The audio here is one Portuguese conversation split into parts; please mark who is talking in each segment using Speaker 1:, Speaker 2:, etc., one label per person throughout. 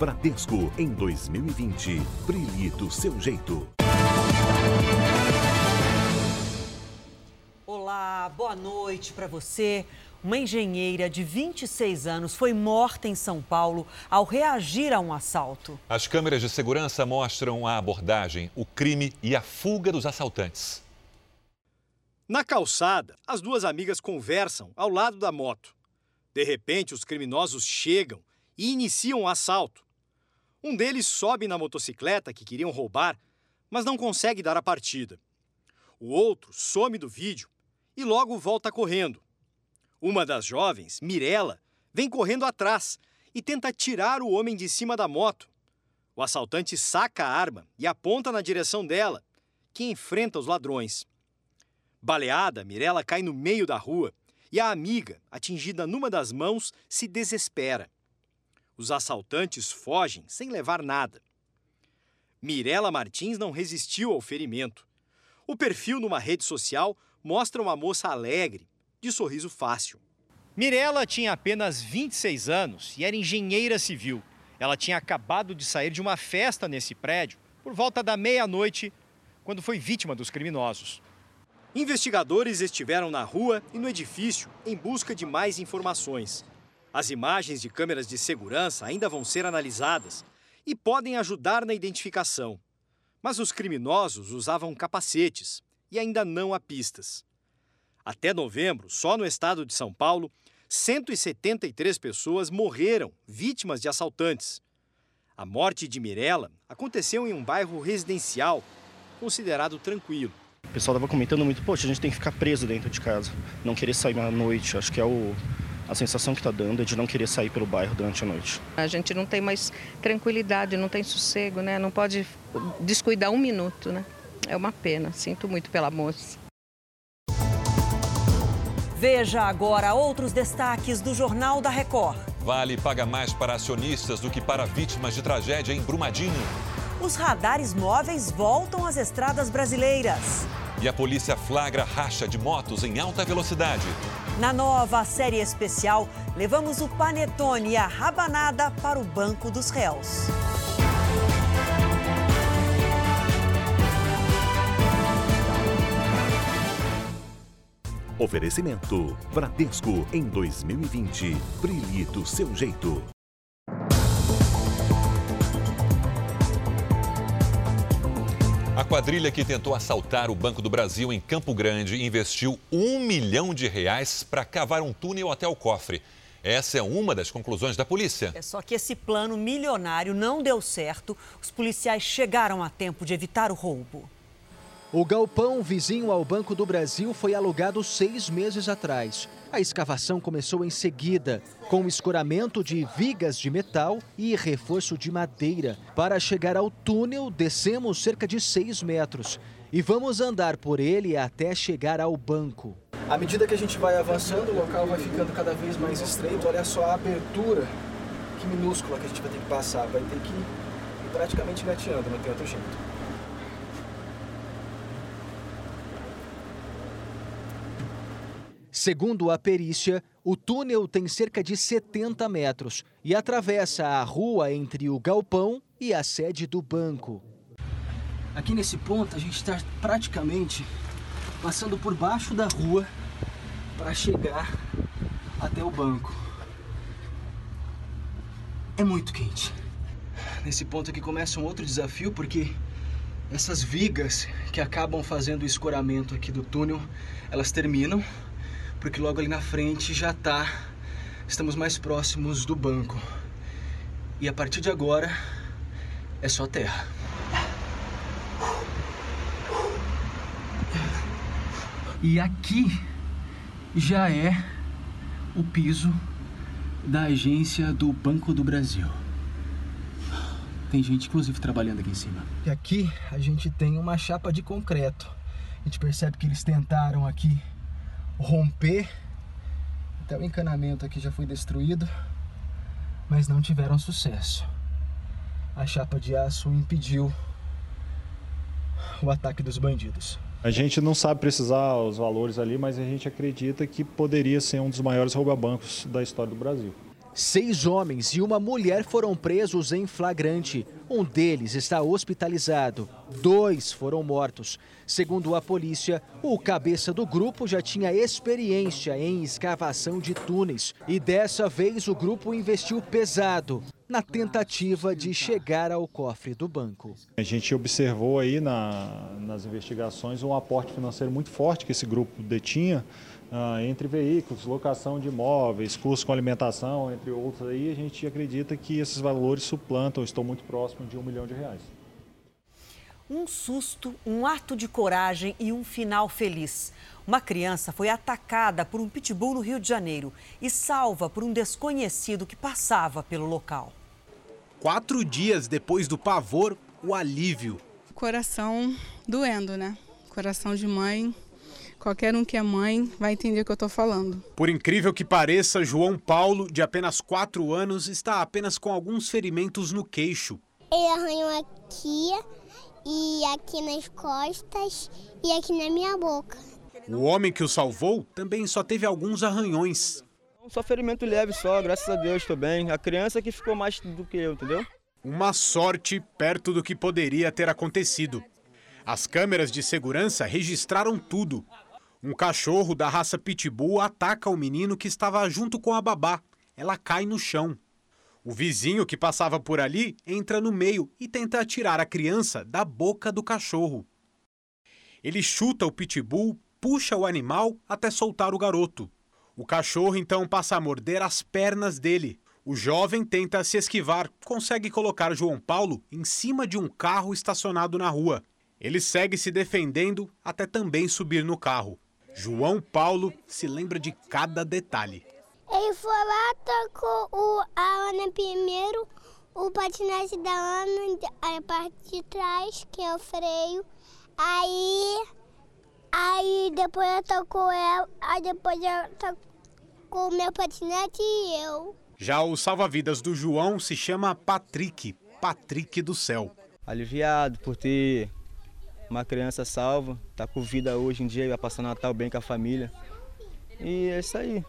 Speaker 1: Bradesco em 2020. Brilhe do seu jeito.
Speaker 2: Olá, boa noite para você. Uma engenheira de 26 anos foi morta em São Paulo ao reagir a um assalto.
Speaker 3: As câmeras de segurança mostram a abordagem, o crime e a fuga dos assaltantes.
Speaker 4: Na calçada, as duas amigas conversam ao lado da moto. De repente, os criminosos chegam e iniciam o um assalto. Um deles sobe na motocicleta que queriam roubar, mas não consegue dar a partida. O outro some do vídeo e logo volta correndo. Uma das jovens, Mirella, vem correndo atrás e tenta tirar o homem de cima da moto. O assaltante saca a arma e aponta na direção dela, que enfrenta os ladrões. Baleada, Mirella cai no meio da rua e a amiga, atingida numa das mãos, se desespera. Os assaltantes fogem sem levar nada. Mirella Martins não resistiu ao ferimento. O perfil numa rede social mostra uma moça alegre, de sorriso fácil. Mirella tinha apenas 26 anos e era engenheira civil. Ela tinha acabado de sair de uma festa nesse prédio por volta da meia-noite, quando foi vítima dos criminosos. Investigadores estiveram na rua e no edifício em busca de mais informações. As imagens de câmeras de segurança ainda vão ser analisadas e podem ajudar na identificação. Mas os criminosos usavam capacetes e ainda não há pistas. Até novembro, só no estado de São Paulo, 173 pessoas morreram vítimas de assaltantes. A morte de Mirella aconteceu em um bairro residencial considerado tranquilo.
Speaker 5: O pessoal estava comentando muito, poxa, a gente tem que ficar preso dentro de casa, não querer sair à noite. Acho que é o, a sensação que está dando é de não querer sair pelo bairro durante a noite.
Speaker 6: A gente não tem mais tranquilidade, não tem sossego, né? Não pode descuidar um minuto, né? É uma pena, sinto muito pela moça.
Speaker 2: Veja agora outros destaques do Jornal da Record.
Speaker 3: Vale paga mais para acionistas do que para vítimas de tragédia em Brumadinho.
Speaker 2: Os radares móveis voltam às estradas brasileiras.
Speaker 3: E a polícia flagra racha de motos em alta velocidade.
Speaker 2: Na nova série especial, levamos o panetone e a rabanada para o banco dos réus.
Speaker 1: Oferecimento Bradesco em 2020. Brilhe do seu jeito.
Speaker 3: Quadrilha que tentou assaltar o Banco do Brasil em Campo Grande investiu um milhão de reais para cavar um túnel até o cofre. Essa é uma das conclusões da polícia.
Speaker 2: É só que esse plano milionário não deu certo. Os policiais chegaram a tempo de evitar o roubo.
Speaker 7: O galpão vizinho ao Banco do Brasil foi alugado seis meses atrás. A escavação começou em seguida, com escoramento de vigas de metal e reforço de madeira. Para chegar ao túnel, descemos cerca de seis metros e vamos andar por ele até chegar ao banco.
Speaker 8: À medida que a gente vai avançando, o local vai ficando cada vez mais estreito. Olha só a abertura, que minúscula que a gente vai ter que passar. Vai ter que ir praticamente gateando, não tem outro jeito.
Speaker 7: Segundo a perícia, o túnel tem cerca de 70 metros e atravessa a rua entre o galpão e a sede do banco.
Speaker 8: Aqui nesse ponto, a gente está praticamente passando por baixo da rua para chegar até o banco. É muito quente. Nesse ponto aqui começa um outro desafio, porque essas vigas que acabam fazendo o escoramento aqui do túnel, elas terminam porque logo ali na frente já tá. Estamos mais próximos do banco. E a partir de agora é só terra. E aqui já é o piso da agência do Banco do Brasil. Tem gente, inclusive, trabalhando aqui em cima. E aqui a gente tem uma chapa de concreto. A gente percebe que eles tentaram aqui romper. Até o encanamento aqui já foi destruído, mas não tiveram sucesso. A chapa de aço impediu o ataque dos bandidos.
Speaker 9: A gente não sabe precisar os valores ali, mas a gente acredita que poderia ser um dos maiores roubabancos da história do Brasil.
Speaker 7: Seis homens e uma mulher foram presos em flagrante. Um deles está hospitalizado. Dois foram mortos. Segundo a polícia, o cabeça do grupo já tinha experiência em escavação de túneis e dessa vez o grupo investiu pesado na tentativa de chegar ao cofre do banco.
Speaker 9: A gente observou aí na, nas investigações um aporte financeiro muito forte que esse grupo detinha ah, entre veículos, locação de imóveis, custos com alimentação, entre outros aí, a gente acredita que esses valores suplantam, estão muito próximos de um milhão de reais.
Speaker 2: Um susto, um ato de coragem e um final feliz. Uma criança foi atacada por um pitbull no Rio de Janeiro e salva por um desconhecido que passava pelo local.
Speaker 10: Quatro dias depois do pavor, o alívio.
Speaker 11: Coração doendo, né? Coração de mãe Qualquer um que é mãe vai entender o que eu estou falando.
Speaker 10: Por incrível que pareça, João Paulo, de apenas 4 anos, está apenas com alguns ferimentos no queixo.
Speaker 12: Ele arranhou aqui e aqui nas costas e aqui na minha boca.
Speaker 10: O homem que o salvou também só teve alguns arranhões.
Speaker 13: Só ferimento leve só, graças a Deus, estou bem. A criança que ficou mais do que eu, entendeu?
Speaker 10: Uma sorte perto do que poderia ter acontecido. As câmeras de segurança registraram tudo. Um cachorro da raça Pitbull ataca o menino que estava junto com a babá. Ela cai no chão. O vizinho que passava por ali entra no meio e tenta tirar a criança da boca do cachorro. Ele chuta o pitbull, puxa o animal até soltar o garoto. O cachorro então passa a morder as pernas dele. O jovem tenta se esquivar, consegue colocar João Paulo em cima de um carro estacionado na rua. Ele segue se defendendo até também subir no carro. João Paulo se lembra de cada detalhe.
Speaker 12: Ele foi lá, tocou o, a Ana primeiro, o patinete da Ana, a parte de trás, que é o freio. Aí, aí depois ela tocou ela, aí depois ela tocou o meu patinete e eu.
Speaker 10: Já o salva-vidas do João se chama Patrick, Patrick do céu.
Speaker 13: Aliviado por ter uma criança salva, tá com vida hoje em dia, vai passar Natal bem com a família. E é isso aí.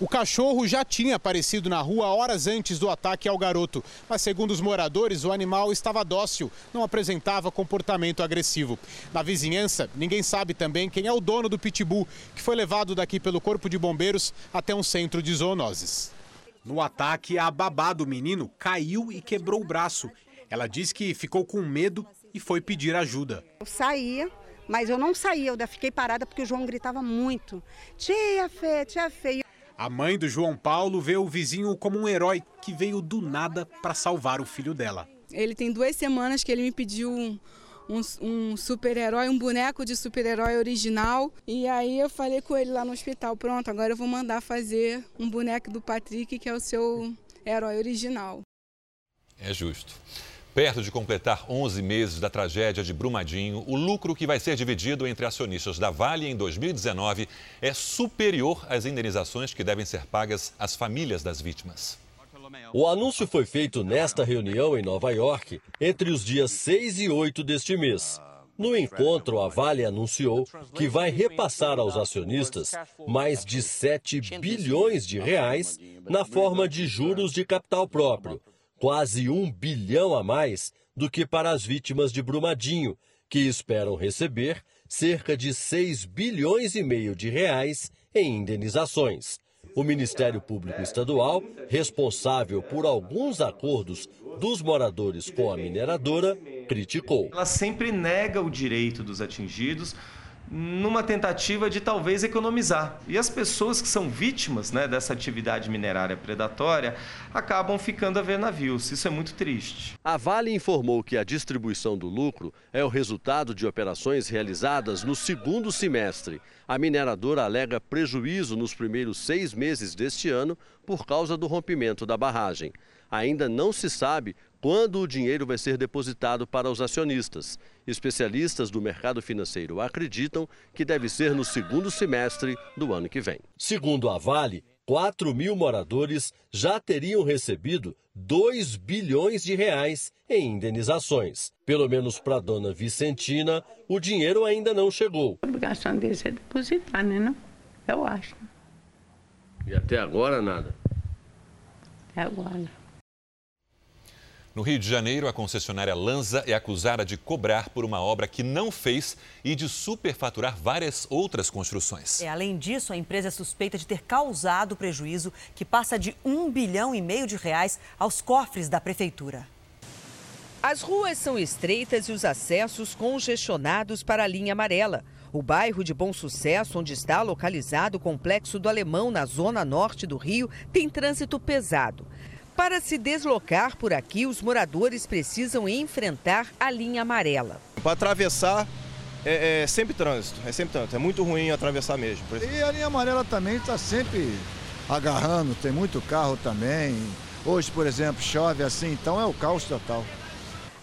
Speaker 10: O cachorro já tinha aparecido na rua horas antes do ataque ao garoto, mas segundo os moradores, o animal estava dócil, não apresentava comportamento agressivo. Na vizinhança, ninguém sabe também quem é o dono do pitbull, que foi levado daqui pelo Corpo de Bombeiros até um centro de zoonoses. No ataque, a babá do menino caiu e quebrou o braço. Ela diz que ficou com medo e foi pedir ajuda.
Speaker 14: Eu saía, mas eu não saía, eu fiquei parada porque o João gritava muito. Tia Fê, tia Fê.
Speaker 10: A mãe do João Paulo vê o vizinho como um herói que veio do nada para salvar o filho dela.
Speaker 11: Ele tem duas semanas que ele me pediu um, um, um super-herói, um boneco de super-herói original. E aí eu falei com ele lá no hospital: pronto, agora eu vou mandar fazer um boneco do Patrick, que é o seu herói original.
Speaker 3: É justo. Perto de completar 11 meses da tragédia de Brumadinho, o lucro que vai ser dividido entre acionistas da Vale em 2019 é superior às indenizações que devem ser pagas às famílias das vítimas.
Speaker 15: O anúncio foi feito nesta reunião em Nova York entre os dias 6 e 8 deste mês. No encontro, a Vale anunciou que vai repassar aos acionistas mais de 7 bilhões de reais na forma de juros de capital próprio quase um bilhão a mais do que para as vítimas de Brumadinho, que esperam receber cerca de 6 bilhões e meio de reais em indenizações. O Ministério Público Estadual, responsável por alguns acordos dos moradores com a mineradora, criticou.
Speaker 16: Ela sempre nega o direito dos atingidos numa tentativa de talvez economizar. E as pessoas que são vítimas né, dessa atividade minerária predatória acabam ficando a ver navios. Isso é muito triste.
Speaker 15: A Vale informou que a distribuição do lucro é o resultado de operações realizadas no segundo semestre. A mineradora alega prejuízo nos primeiros seis meses deste ano por causa do rompimento da barragem. Ainda não se sabe quando o dinheiro vai ser depositado para os acionistas. Especialistas do mercado financeiro acreditam que deve ser no segundo semestre do ano que vem. Segundo a Vale, 4 mil moradores já teriam recebido 2 bilhões de reais em indenizações. Pelo menos para a dona Vicentina, o dinheiro ainda não chegou.
Speaker 17: A obrigação deles é depositar, né? Não? Eu acho.
Speaker 15: E até agora nada?
Speaker 17: agora.
Speaker 3: No Rio de Janeiro, a concessionária Lanza é acusada de cobrar por uma obra que não fez e de superfaturar várias outras construções.
Speaker 2: É, além disso, a empresa é suspeita de ter causado prejuízo que passa de um bilhão e meio de reais aos cofres da prefeitura.
Speaker 18: As ruas são estreitas e os acessos congestionados para a linha amarela. O bairro de Bom Sucesso, onde está localizado o Complexo do Alemão, na zona norte do Rio, tem trânsito pesado. Para se deslocar por aqui, os moradores precisam enfrentar a linha amarela.
Speaker 19: Para atravessar é, é, sempre trânsito, é sempre trânsito. É muito ruim atravessar mesmo.
Speaker 20: E a linha amarela também está sempre agarrando, tem muito carro também. Hoje, por exemplo, chove assim, então é o caos total.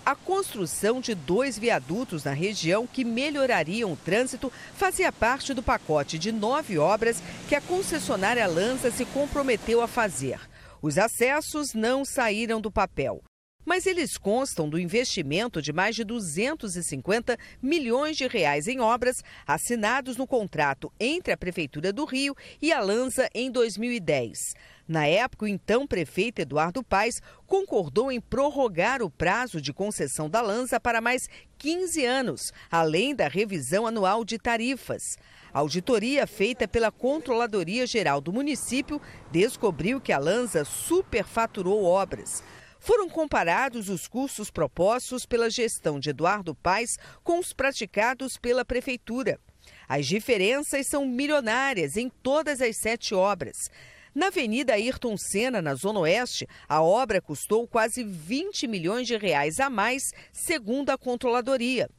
Speaker 18: A construção de dois viadutos na região que melhorariam o trânsito fazia parte do pacote de nove obras que a concessionária Lança se comprometeu a fazer. Os acessos não saíram do papel. Mas eles constam do investimento de mais de 250 milhões de reais em obras assinados no contrato entre a Prefeitura do Rio e a Lanza em 2010. Na época, o então prefeito Eduardo Paes concordou em prorrogar o prazo de concessão da Lanza para mais 15 anos, além da revisão anual de tarifas. A auditoria feita pela Controladoria Geral do município descobriu que a Lanza superfaturou obras. Foram comparados os custos propostos pela gestão de Eduardo Paes com os praticados pela prefeitura. As diferenças são milionárias em todas as sete obras. Na Avenida Ayrton Senna, na Zona Oeste, a obra custou quase 20 milhões de reais a mais, segundo a controladoria.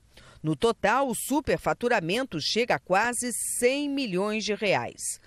Speaker 18: No total, o superfaturamento chega a quase 100 milhões de reais.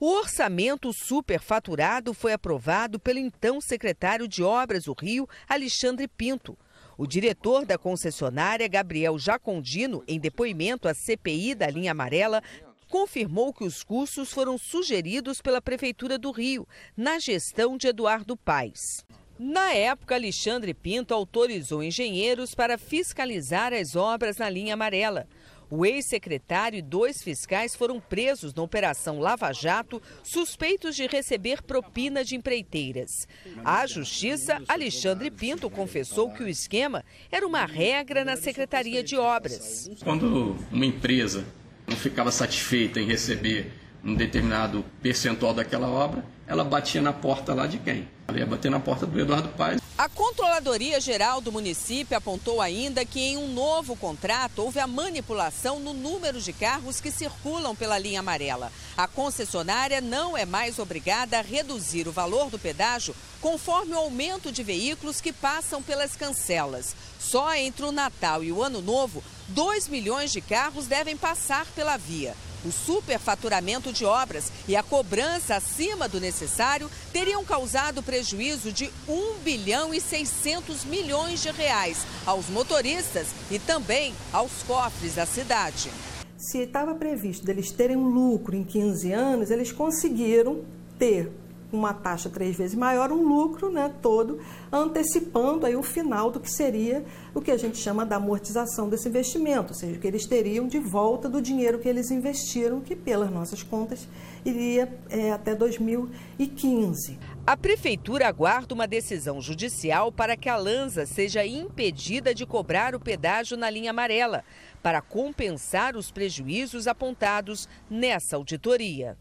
Speaker 18: O orçamento superfaturado foi aprovado pelo então secretário de Obras do Rio, Alexandre Pinto. O diretor da concessionária, Gabriel Jacondino, em depoimento à CPI da linha amarela, confirmou que os custos foram sugeridos pela Prefeitura do Rio, na gestão de Eduardo Paes. Na época, Alexandre Pinto autorizou engenheiros para fiscalizar as obras na linha amarela. O ex-secretário e dois fiscais foram presos na Operação Lava Jato, suspeitos de receber propina de empreiteiras. À Justiça, Alexandre Pinto confessou que o esquema era uma regra na Secretaria de Obras.
Speaker 21: Quando uma empresa não ficava satisfeita em receber um determinado percentual daquela obra, ela batia na porta lá de quem? Ela ia bater na porta do Eduardo Paes.
Speaker 18: A Controladoria Geral do município apontou ainda que em um novo contrato houve a manipulação no número de carros que circulam pela linha amarela. A concessionária não é mais obrigada a reduzir o valor do pedágio conforme o aumento de veículos que passam pelas cancelas. Só entre o Natal e o Ano Novo, 2 milhões de carros devem passar pela via. O superfaturamento de obras e a cobrança acima do necessário teriam causado prejuízo de 1 bilhão e 600 milhões de reais aos motoristas e também aos cofres da cidade.
Speaker 22: Se estava previsto deles terem um lucro em 15 anos, eles conseguiram ter uma taxa três vezes maior, um lucro né, todo, antecipando aí o final do que seria o que a gente chama da amortização desse investimento, ou seja, que eles teriam de volta do dinheiro que eles investiram, que pelas nossas contas iria é, até 2015.
Speaker 18: A prefeitura aguarda uma decisão judicial para que a Lanza seja impedida de cobrar o pedágio na linha amarela, para compensar os prejuízos apontados nessa auditoria.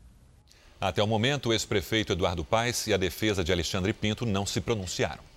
Speaker 3: Até o momento, o ex-prefeito Eduardo Paes e a defesa de Alexandre Pinto não se pronunciaram.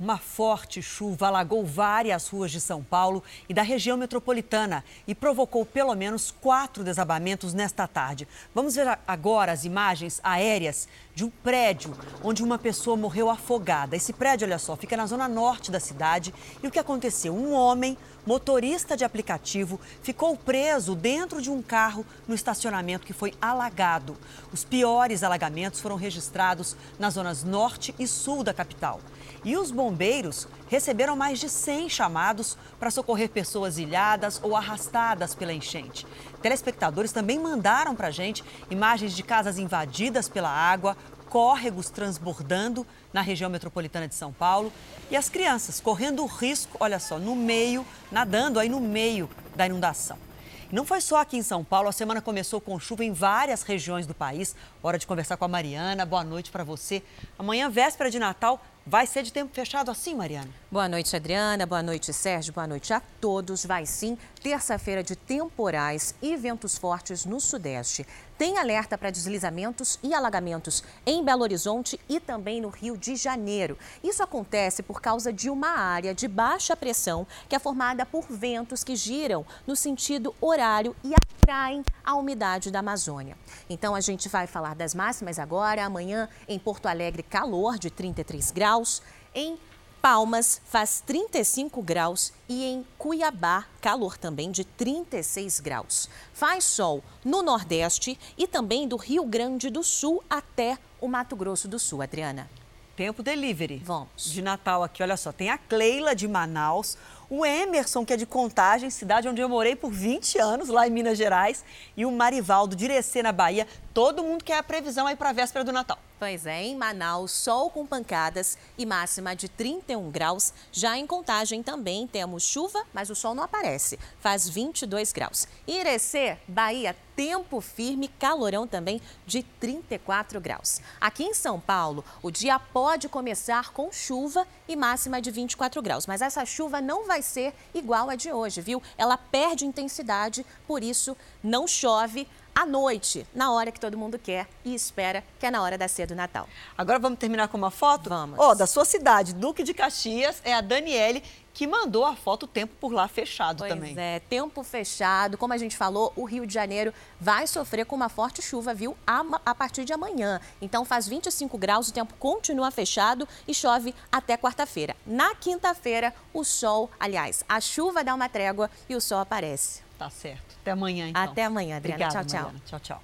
Speaker 2: Uma forte chuva alagou várias ruas de São Paulo e da região metropolitana e provocou pelo menos quatro desabamentos nesta tarde. Vamos ver agora as imagens aéreas de um prédio onde uma pessoa morreu afogada. Esse prédio, olha só, fica na zona norte da cidade. E o que aconteceu? Um homem, motorista de aplicativo, ficou preso dentro de um carro no estacionamento que foi alagado. Os piores alagamentos foram registrados nas zonas norte e sul da capital. E os bombeiros receberam mais de 100 chamados para socorrer pessoas ilhadas ou arrastadas pela enchente. Telespectadores também mandaram para a gente imagens de casas invadidas pela água, córregos transbordando na região metropolitana de São Paulo e as crianças correndo risco, olha só, no meio, nadando aí no meio da inundação. Não foi só aqui em São Paulo, a semana começou com chuva em várias regiões do país. Hora de conversar com a Mariana. Boa noite para você. Amanhã, véspera de Natal, Vai ser de tempo fechado assim, Mariana?
Speaker 23: Boa noite, Adriana. Boa noite, Sérgio. Boa noite a todos. Vai sim, terça-feira de temporais e ventos fortes no Sudeste. Tem alerta para deslizamentos e alagamentos em Belo Horizonte e também no Rio de Janeiro. Isso acontece por causa de uma área de baixa pressão que é formada por ventos que giram no sentido horário e atraem a umidade da Amazônia. Então a gente vai falar das máximas agora. Amanhã em Porto Alegre, calor de 33 graus. Em Palmas faz 35 graus e em Cuiabá, calor também de 36 graus. Faz sol no Nordeste e também do Rio Grande do Sul até o Mato Grosso do Sul, Adriana.
Speaker 2: Tempo delivery.
Speaker 23: Vamos.
Speaker 2: De Natal aqui, olha só. Tem a Cleila de Manaus, o Emerson, que é de Contagem, cidade onde eu morei por 20 anos, lá em Minas Gerais, e o Marivaldo de Irecê, na Bahia. Todo mundo quer a previsão aí para a véspera do Natal.
Speaker 23: Pois é, em Manaus, sol com pancadas e máxima de 31 graus. Já em Contagem também temos chuva, mas o sol não aparece. Faz 22 graus. Irecê, Bahia, tempo firme, calorão também de 34 graus. Aqui em São Paulo, o dia pode começar com chuva e máxima de 24 graus, mas essa chuva não vai ser igual a de hoje, viu? Ela perde intensidade, por isso não chove à noite, na hora que todo mundo quer e espera, que é na hora da ceia do Natal.
Speaker 2: Agora vamos terminar com uma foto?
Speaker 23: Vamos.
Speaker 2: Ó, oh, da sua cidade, Duque de Caxias, é a Daniele que mandou a foto tempo por lá fechado
Speaker 23: pois
Speaker 2: também.
Speaker 23: é, tempo fechado. Como a gente falou, o Rio de Janeiro vai sofrer com uma forte chuva, viu, a, a partir de amanhã. Então faz 25 graus, o tempo continua fechado e chove até quarta-feira. Na quinta-feira, o sol, aliás, a chuva dá uma trégua e o sol aparece.
Speaker 2: Tá certo. Até amanhã, então.
Speaker 23: Até amanhã, Adriana.
Speaker 2: Obrigada,
Speaker 23: tchau, tchau.
Speaker 2: Mariana. Tchau, tchau.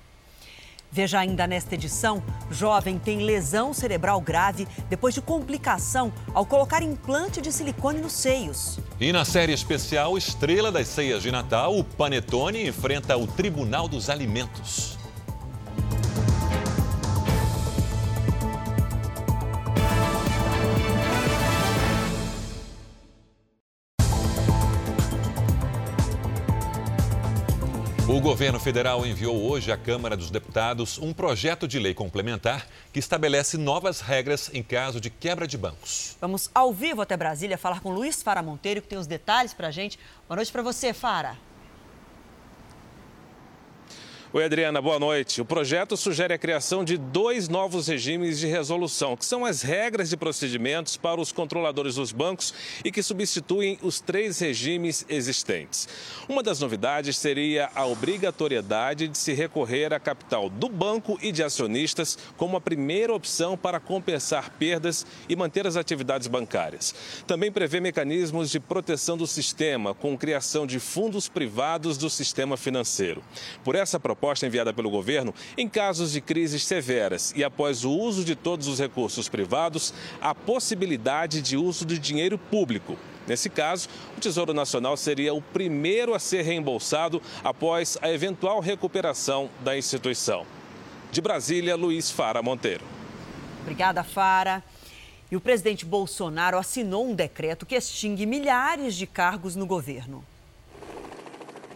Speaker 2: Veja ainda nesta edição, jovem tem lesão cerebral grave depois de complicação ao colocar implante de silicone nos seios.
Speaker 3: E na série especial Estrela das Ceias de Natal, o Panetone enfrenta o Tribunal dos Alimentos. Governo federal enviou hoje à Câmara dos Deputados um projeto de lei complementar que estabelece novas regras em caso de quebra de bancos.
Speaker 2: Vamos ao vivo até Brasília falar com Luiz Fara Monteiro, que tem os detalhes para a gente. Boa noite para você, Fara.
Speaker 17: Oi, Adriana, boa noite. O projeto sugere a criação de dois novos regimes de resolução, que são as regras de procedimentos para os controladores dos bancos e que substituem os três regimes existentes. Uma das novidades seria a obrigatoriedade de se recorrer à capital do banco e de acionistas como a primeira opção para compensar perdas e manter as atividades bancárias. Também prevê mecanismos de proteção do sistema, com criação de fundos privados do sistema financeiro. Por essa proposta, proposta enviada pelo governo, em casos de crises severas e após o uso de todos os recursos privados, a possibilidade de uso de dinheiro público. Nesse caso, o Tesouro Nacional seria o primeiro a ser reembolsado após a eventual recuperação da instituição. De Brasília, Luiz Fara Monteiro.
Speaker 2: Obrigada, Fara. E o presidente Bolsonaro assinou um decreto que extingue milhares de cargos no governo.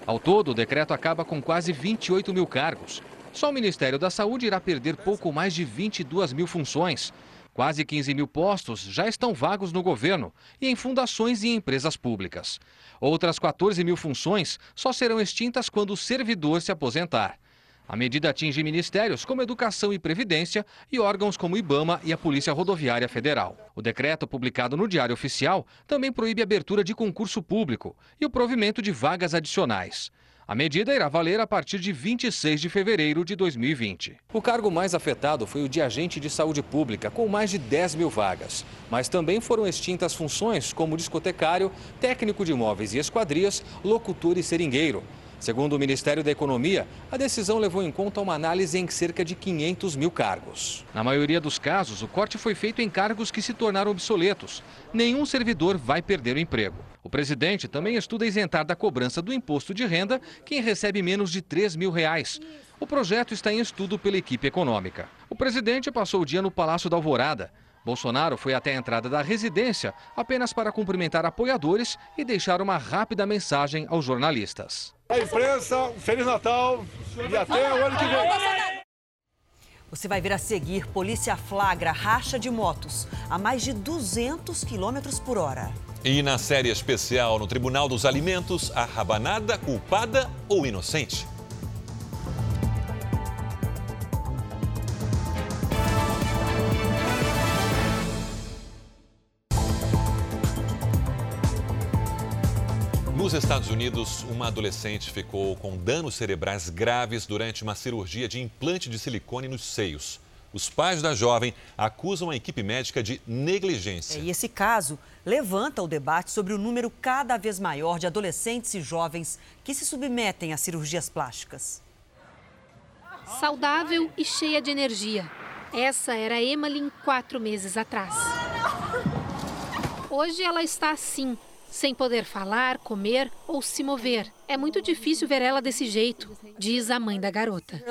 Speaker 24: Ao todo, o decreto acaba com quase 28 mil cargos. Só o Ministério da Saúde irá perder pouco mais de 22 mil funções. Quase 15 mil postos já estão vagos no governo e em fundações e empresas públicas. Outras 14 mil funções só serão extintas quando o servidor se aposentar. A medida atinge ministérios como Educação e Previdência e órgãos como IBAMA e a Polícia Rodoviária Federal. O decreto, publicado no Diário Oficial, também proíbe a abertura de concurso público e o provimento de vagas adicionais. A medida irá valer a partir de 26 de fevereiro de 2020. O cargo mais afetado foi o de agente de saúde pública, com mais de 10 mil vagas. Mas também foram extintas funções como discotecário, técnico de imóveis e esquadrias, locutor e seringueiro. Segundo o Ministério da Economia, a decisão levou em conta uma análise em cerca de 500 mil cargos. Na maioria dos casos, o corte foi feito em cargos que se tornaram obsoletos. Nenhum servidor vai perder o emprego. O presidente também estuda isentar da cobrança do imposto de renda quem recebe menos de 3 mil reais. O projeto está em estudo pela equipe econômica. O presidente passou o dia no Palácio da Alvorada. Bolsonaro foi até a entrada da residência apenas para cumprimentar apoiadores e deixar uma rápida mensagem aos jornalistas.
Speaker 25: A imprensa, Feliz Natal e até o ano que vem.
Speaker 2: Você vai ver a seguir: polícia flagra racha de motos a mais de 200 km por hora.
Speaker 3: E na série especial no Tribunal dos Alimentos, a rabanada culpada ou inocente? Nos Estados Unidos, uma adolescente ficou com danos cerebrais graves durante uma cirurgia de implante de silicone nos seios. Os pais da jovem acusam a equipe médica de negligência.
Speaker 2: É, e esse caso levanta o debate sobre o número cada vez maior de adolescentes e jovens que se submetem a cirurgias plásticas.
Speaker 26: Saudável e cheia de energia. Essa era Emily quatro meses atrás. Hoje ela está assim, sem poder falar, comer ou se mover. É muito difícil ver ela desse jeito, diz a mãe da garota.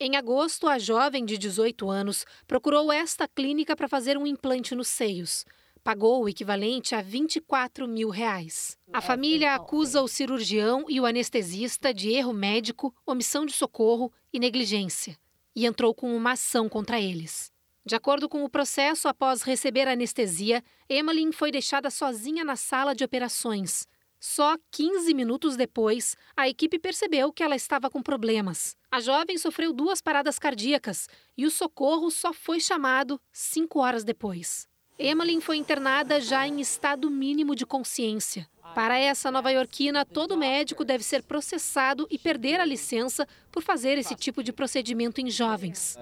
Speaker 26: Em agosto, a jovem de 18 anos procurou esta clínica para fazer um implante nos seios. Pagou o equivalente a 24 mil reais. A família acusa o cirurgião e o anestesista de erro médico, omissão de socorro e negligência. E entrou com uma ação contra eles. De acordo com o processo, após receber anestesia, Emmeline foi deixada sozinha na sala de operações. Só 15 minutos depois, a equipe percebeu que ela estava com problemas. A jovem sofreu duas paradas cardíacas e o socorro só foi chamado cinco horas depois. Emmeline foi internada já em estado mínimo de consciência. Para essa nova-iorquina, todo médico deve ser processado e perder a licença por fazer esse tipo de procedimento em jovens.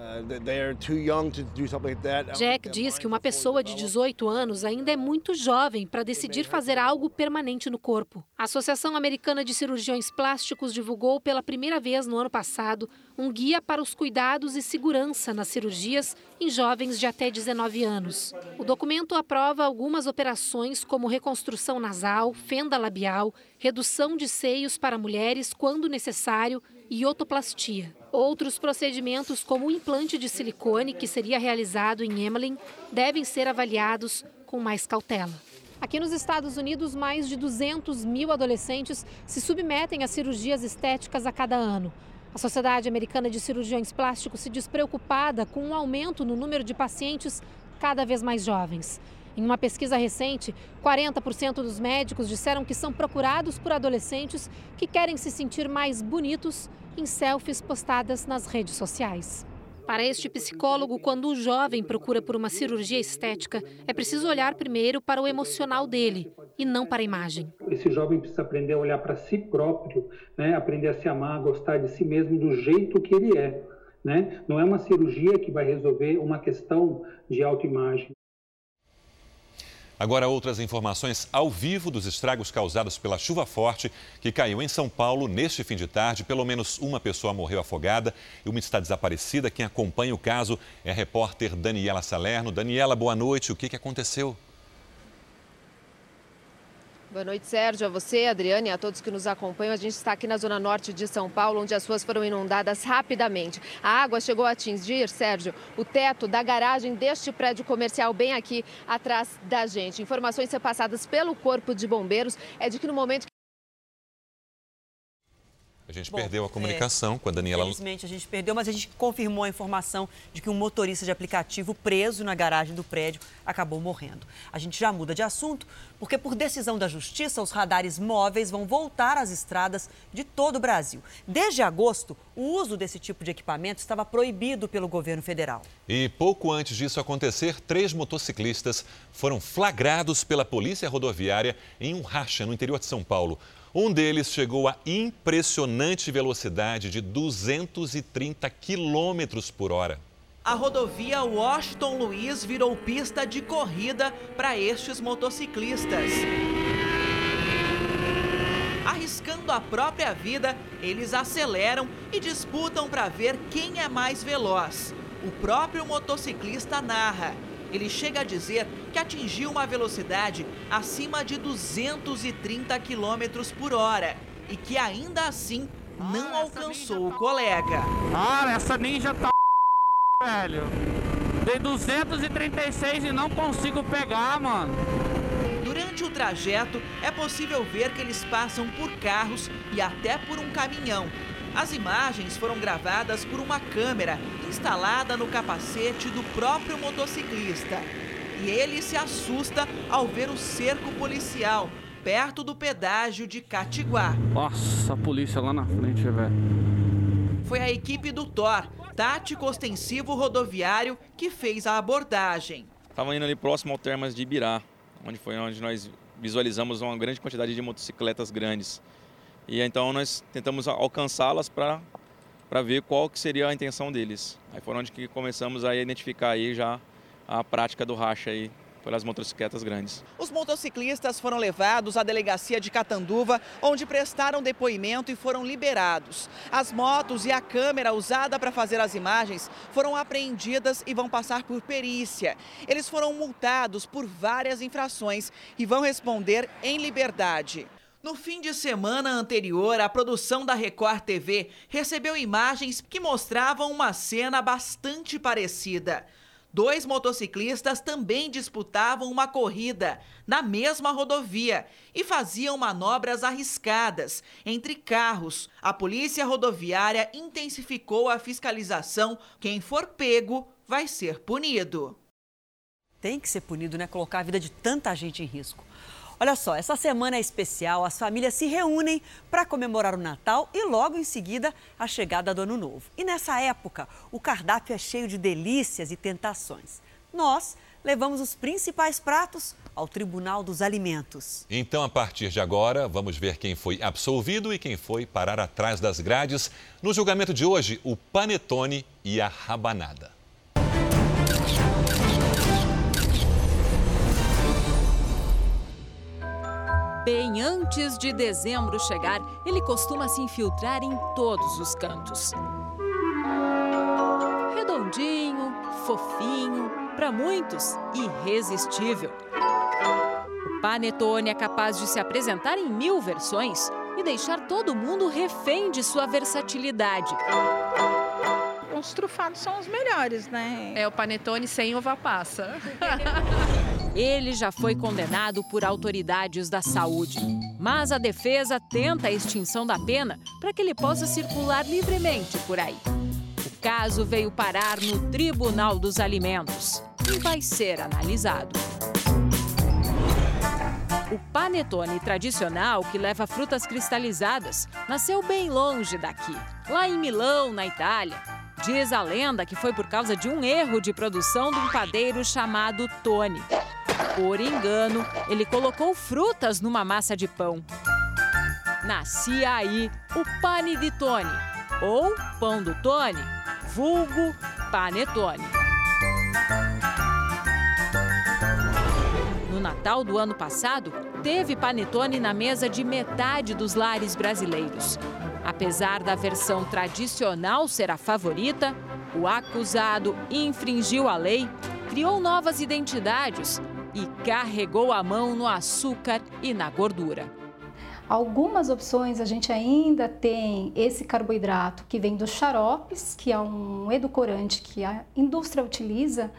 Speaker 26: Jack diz que uma pessoa de 18 anos ainda é muito jovem para decidir fazer algo permanente no corpo. A Associação Americana de Cirurgiões Plásticos divulgou pela primeira vez no ano passado um guia para os cuidados e segurança nas cirurgias em jovens de até 19 anos. O documento aprova algumas operações como reconstrução nasal, fenda labial, redução de seios para mulheres quando necessário e otoplastia. Outros procedimentos, como o implante de silicone, que seria realizado em Emmeline, devem ser avaliados com mais cautela. Aqui nos Estados Unidos, mais de 200 mil adolescentes se submetem a cirurgias estéticas a cada ano. A Sociedade Americana de Cirurgiões Plásticos se diz preocupada com um aumento no número de pacientes cada vez mais jovens. Em uma pesquisa recente, 40% dos médicos disseram que são procurados por adolescentes que querem se sentir mais bonitos em selfies postadas nas redes sociais. Para este psicólogo, quando o jovem procura por uma cirurgia estética, é preciso olhar primeiro para o emocional dele e não para a imagem.
Speaker 27: Esse jovem precisa aprender a olhar para si próprio, né? aprender a se amar, a gostar de si mesmo do jeito que ele é. Né? Não é uma cirurgia que vai resolver uma questão de autoimagem.
Speaker 3: Agora, outras informações ao vivo dos estragos causados pela chuva forte que caiu em São Paulo neste fim de tarde. Pelo menos uma pessoa morreu afogada e uma está desaparecida. Quem acompanha o caso é a repórter Daniela Salerno. Daniela, boa noite. O que, que aconteceu?
Speaker 28: Boa noite, Sérgio, a você, Adriane e a todos que nos acompanham. A gente está aqui na zona norte de São Paulo, onde as ruas foram inundadas rapidamente. A água chegou a atingir, Sérgio, o teto da garagem deste prédio comercial bem aqui atrás da gente. Informações passadas pelo Corpo de Bombeiros é de que no momento
Speaker 3: a gente Bom, perdeu a comunicação é, com a Daniela.
Speaker 2: Infelizmente a gente perdeu, mas a gente confirmou a informação de que um motorista de aplicativo preso na garagem do prédio acabou morrendo. A gente já muda de assunto, porque por decisão da Justiça, os radares móveis vão voltar às estradas de todo o Brasil. Desde agosto, o uso desse tipo de equipamento estava proibido pelo governo federal.
Speaker 3: E pouco antes disso acontecer, três motociclistas foram flagrados pela Polícia Rodoviária em um racha no interior de São Paulo. Um deles chegou a impressionante velocidade de 230 quilômetros por hora.
Speaker 29: A rodovia Washington Luiz virou pista de corrida para estes motociclistas. Arriscando a própria vida, eles aceleram e disputam para ver quem é mais veloz. O próprio motociclista narra ele chega a dizer que atingiu uma velocidade acima de 230 km por hora e que ainda assim não ah, alcançou o tá... colega.
Speaker 30: Ah, essa ninja tá velho. Dei 236 e não consigo pegar, mano.
Speaker 29: Durante o trajeto, é possível ver que eles passam por carros e até por um caminhão. As imagens foram gravadas por uma câmera instalada no capacete do próprio motociclista. E ele se assusta ao ver o cerco policial perto do pedágio de Catiguá.
Speaker 30: Nossa, a polícia lá na frente, velho.
Speaker 29: Foi a equipe do TOR, Tático Ostensivo Rodoviário, que fez a abordagem.
Speaker 31: Estava indo ali próximo ao Termas de Ibirá, onde foi onde nós visualizamos uma grande quantidade de motocicletas grandes. E então nós tentamos alcançá-las para para ver qual que seria a intenção deles. Aí foi onde que começamos a identificar aí já a prática do racha aí pelas motocicletas grandes.
Speaker 29: Os motociclistas foram levados à delegacia de Catanduva, onde prestaram depoimento e foram liberados. As motos e a câmera usada para fazer as imagens foram apreendidas e vão passar por perícia. Eles foram multados por várias infrações e vão responder em liberdade. No fim de semana anterior, a produção da Record TV recebeu imagens que mostravam uma cena bastante parecida. Dois motociclistas também disputavam uma corrida na mesma rodovia e faziam manobras arriscadas entre carros. A Polícia Rodoviária intensificou a fiscalização. Quem for pego vai ser punido.
Speaker 2: Tem que ser punido, né? Colocar a vida de tanta gente em risco. Olha só, essa semana é especial, as famílias se reúnem para comemorar o Natal e logo em seguida a chegada do Ano Novo. E nessa época, o cardápio é cheio de delícias e tentações. Nós levamos os principais pratos ao Tribunal dos Alimentos.
Speaker 3: Então, a partir de agora, vamos ver quem foi absolvido e quem foi parar atrás das grades. No julgamento de hoje, o panetone e a rabanada.
Speaker 32: Bem antes de dezembro chegar, ele costuma se infiltrar em todos os cantos. Redondinho, fofinho, para muitos, irresistível. O panetone é capaz de se apresentar em mil versões e deixar todo mundo refém de sua versatilidade.
Speaker 33: Os trufados são os melhores, né?
Speaker 34: É o panetone sem uva passa.
Speaker 32: Ele já foi condenado por autoridades da saúde, mas a defesa tenta a extinção da pena para que ele possa circular livremente por aí. O caso veio parar no Tribunal dos Alimentos e vai ser analisado. O panetone tradicional, que leva frutas cristalizadas, nasceu bem longe daqui, lá em Milão, na Itália. Diz a lenda que foi por causa de um erro de produção de um padeiro chamado Tony. Por engano, ele colocou frutas numa massa de pão. Nascia aí o pane de Tony, ou pão do Tony, vulgo panetone. No Natal do ano passado, teve panetone na mesa de metade dos lares brasileiros. Apesar da versão tradicional ser a favorita, o acusado infringiu a lei, criou novas identidades e carregou a mão no açúcar e na gordura.
Speaker 35: Algumas opções a gente ainda tem esse carboidrato que vem dos xaropes, que é um edulcorante que a indústria utiliza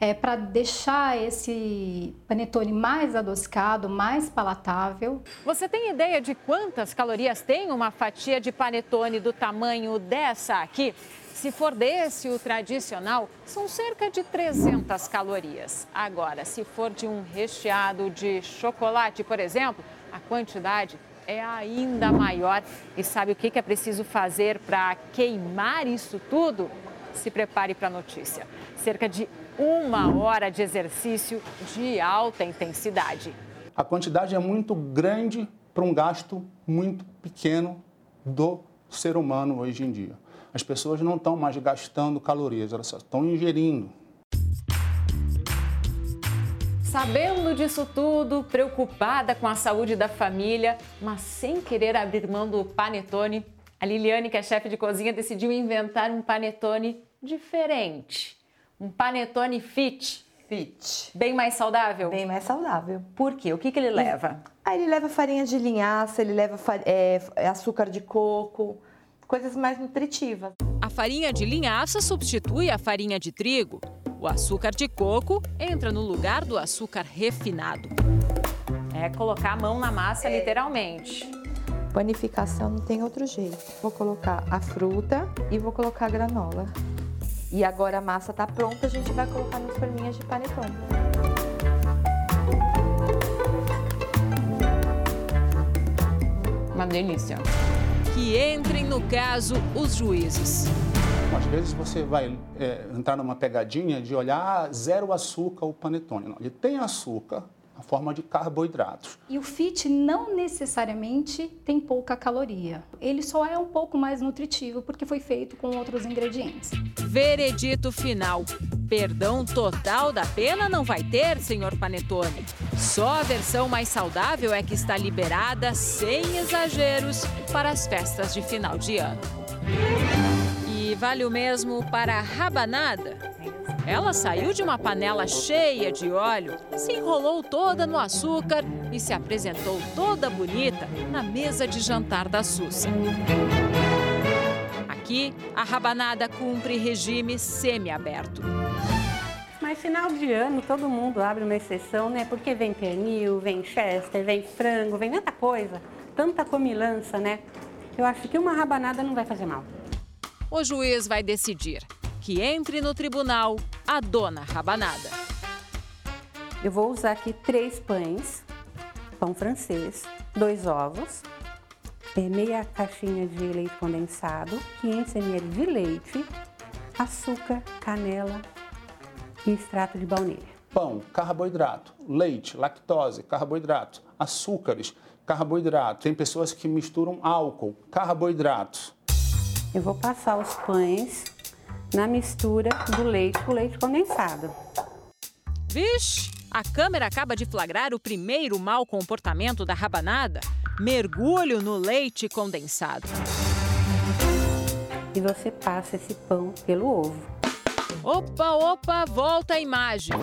Speaker 35: é, para deixar esse panetone mais adocicado, mais palatável.
Speaker 32: Você tem ideia de quantas calorias tem uma fatia de panetone do tamanho dessa aqui? Se for desse, o tradicional, são cerca de 300 calorias. Agora, se for de um recheado de chocolate, por exemplo, a quantidade é ainda maior. E sabe o que é preciso fazer para queimar isso tudo? Se prepare para a notícia. Cerca de uma hora de exercício de alta intensidade.
Speaker 36: A quantidade é muito grande para um gasto muito pequeno do ser humano hoje em dia. As pessoas não estão mais gastando calorias, elas só estão ingerindo.
Speaker 32: Sabendo disso tudo, preocupada com a saúde da família, mas sem querer abrir mão do panetone, a Liliane, que é chefe de cozinha, decidiu inventar um panetone diferente. Um panetone fit.
Speaker 37: Fit.
Speaker 32: Bem mais saudável?
Speaker 37: Bem mais saudável.
Speaker 32: Por quê? O que, que ele leva?
Speaker 37: Ah, ele leva farinha de linhaça, ele leva é, açúcar de coco, coisas mais nutritivas.
Speaker 32: A farinha de linhaça substitui a farinha de trigo. O açúcar de coco entra no lugar do açúcar refinado.
Speaker 38: É colocar a mão na massa, é. literalmente.
Speaker 37: Panificação não tem outro jeito. Vou colocar a fruta e vou colocar a granola. E agora a massa está pronta, a gente vai colocar nas forminhas de panetone.
Speaker 38: Uma delícia.
Speaker 32: Que entrem no caso os juízes.
Speaker 36: Às vezes você vai é, entrar numa pegadinha de olhar ah, zero açúcar o panetone. Não, ele tem açúcar, a forma de carboidratos.
Speaker 35: E o fit não necessariamente tem pouca caloria. Ele só é um pouco mais nutritivo porque foi feito com outros ingredientes.
Speaker 32: Veredito final. Perdão total da pena não vai ter, senhor Panetone. Só a versão mais saudável é que está liberada, sem exageros, para as festas de final de ano. E vale o mesmo para a rabanada? Ela saiu de uma panela cheia de óleo, se enrolou toda no açúcar e se apresentou toda bonita na mesa de jantar da Sussa. Aqui, a rabanada cumpre regime semiaberto.
Speaker 39: Mas final de ano todo mundo abre uma exceção, né? Porque vem pernil, vem chester, vem frango, vem tanta coisa, tanta comilança, né? Eu acho que uma rabanada não vai fazer mal.
Speaker 32: O juiz vai decidir que entre no tribunal a dona rabanada.
Speaker 39: Eu vou usar aqui três pães, pão francês, dois ovos, é, meia caixinha de leite condensado, 500 ml de leite, açúcar, canela e extrato de baunilha.
Speaker 36: Pão, carboidrato, leite, lactose, carboidrato, açúcares, carboidrato. Tem pessoas que misturam álcool, carboidratos.
Speaker 39: Eu vou passar os pães na mistura do leite com leite condensado.
Speaker 32: Vixe! A câmera acaba de flagrar o primeiro mau comportamento da rabanada. Mergulho no leite condensado.
Speaker 39: E você passa esse pão pelo ovo.
Speaker 32: Opa, opa, volta a imagem.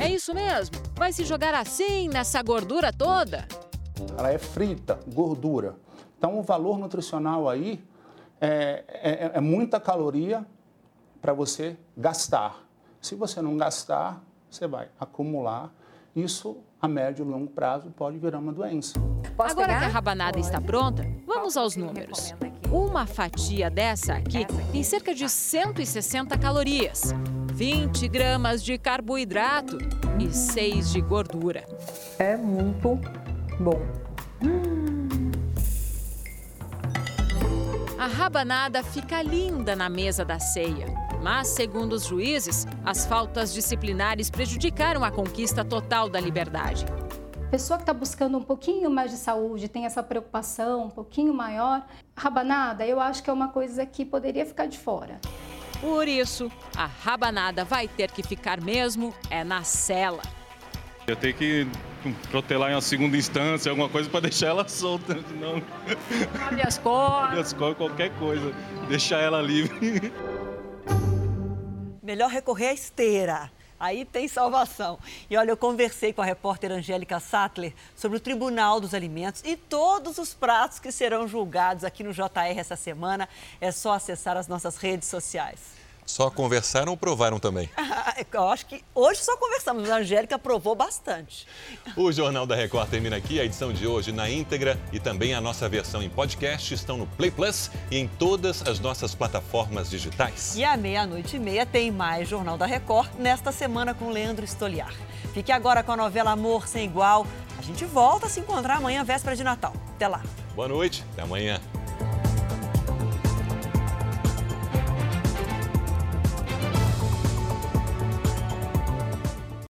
Speaker 32: É isso mesmo? Vai se jogar assim nessa gordura toda?
Speaker 36: Ela é frita, gordura. Então o valor nutricional aí é, é, é muita caloria para você gastar. Se você não gastar, você vai acumular. Isso, a médio e longo prazo, pode virar uma doença.
Speaker 32: Posso Agora pegar? que a rabanada está pronta, vamos aos números. Uma fatia dessa aqui tem cerca de 160 calorias, 20 gramas de carboidrato e 6 de gordura.
Speaker 39: É muito bom.
Speaker 32: A rabanada fica linda na mesa da ceia. Mas, segundo os juízes, as faltas disciplinares prejudicaram a conquista total da liberdade.
Speaker 35: Pessoa que está buscando um pouquinho mais de saúde, tem essa preocupação um pouquinho maior, rabanada, eu acho que é uma coisa que poderia ficar de fora.
Speaker 32: Por isso, a rabanada vai ter que ficar mesmo é na cela.
Speaker 40: Eu tenho que protelar em uma segunda instância, alguma coisa para deixar ela solta, não.
Speaker 32: Habeas corpus.
Speaker 40: Habeas corpus, qualquer coisa, deixar ela livre.
Speaker 2: melhor recorrer à esteira. Aí tem salvação. E olha, eu conversei com a repórter Angélica Sattler sobre o Tribunal dos Alimentos e todos os pratos que serão julgados aqui no JR essa semana. É só acessar as nossas redes sociais.
Speaker 3: Só conversaram ou provaram também?
Speaker 2: Eu acho que hoje só conversamos. A Angélica provou bastante.
Speaker 3: O Jornal da Record termina aqui. A edição de hoje na íntegra e também a nossa versão em podcast estão no Play Plus e em todas as nossas plataformas digitais.
Speaker 2: E à meia-noite e meia tem mais Jornal da Record nesta semana com Leandro Stoliar. Fique agora com a novela Amor Sem Igual. A gente volta a se encontrar amanhã, véspera de Natal. Até lá.
Speaker 3: Boa noite, até amanhã.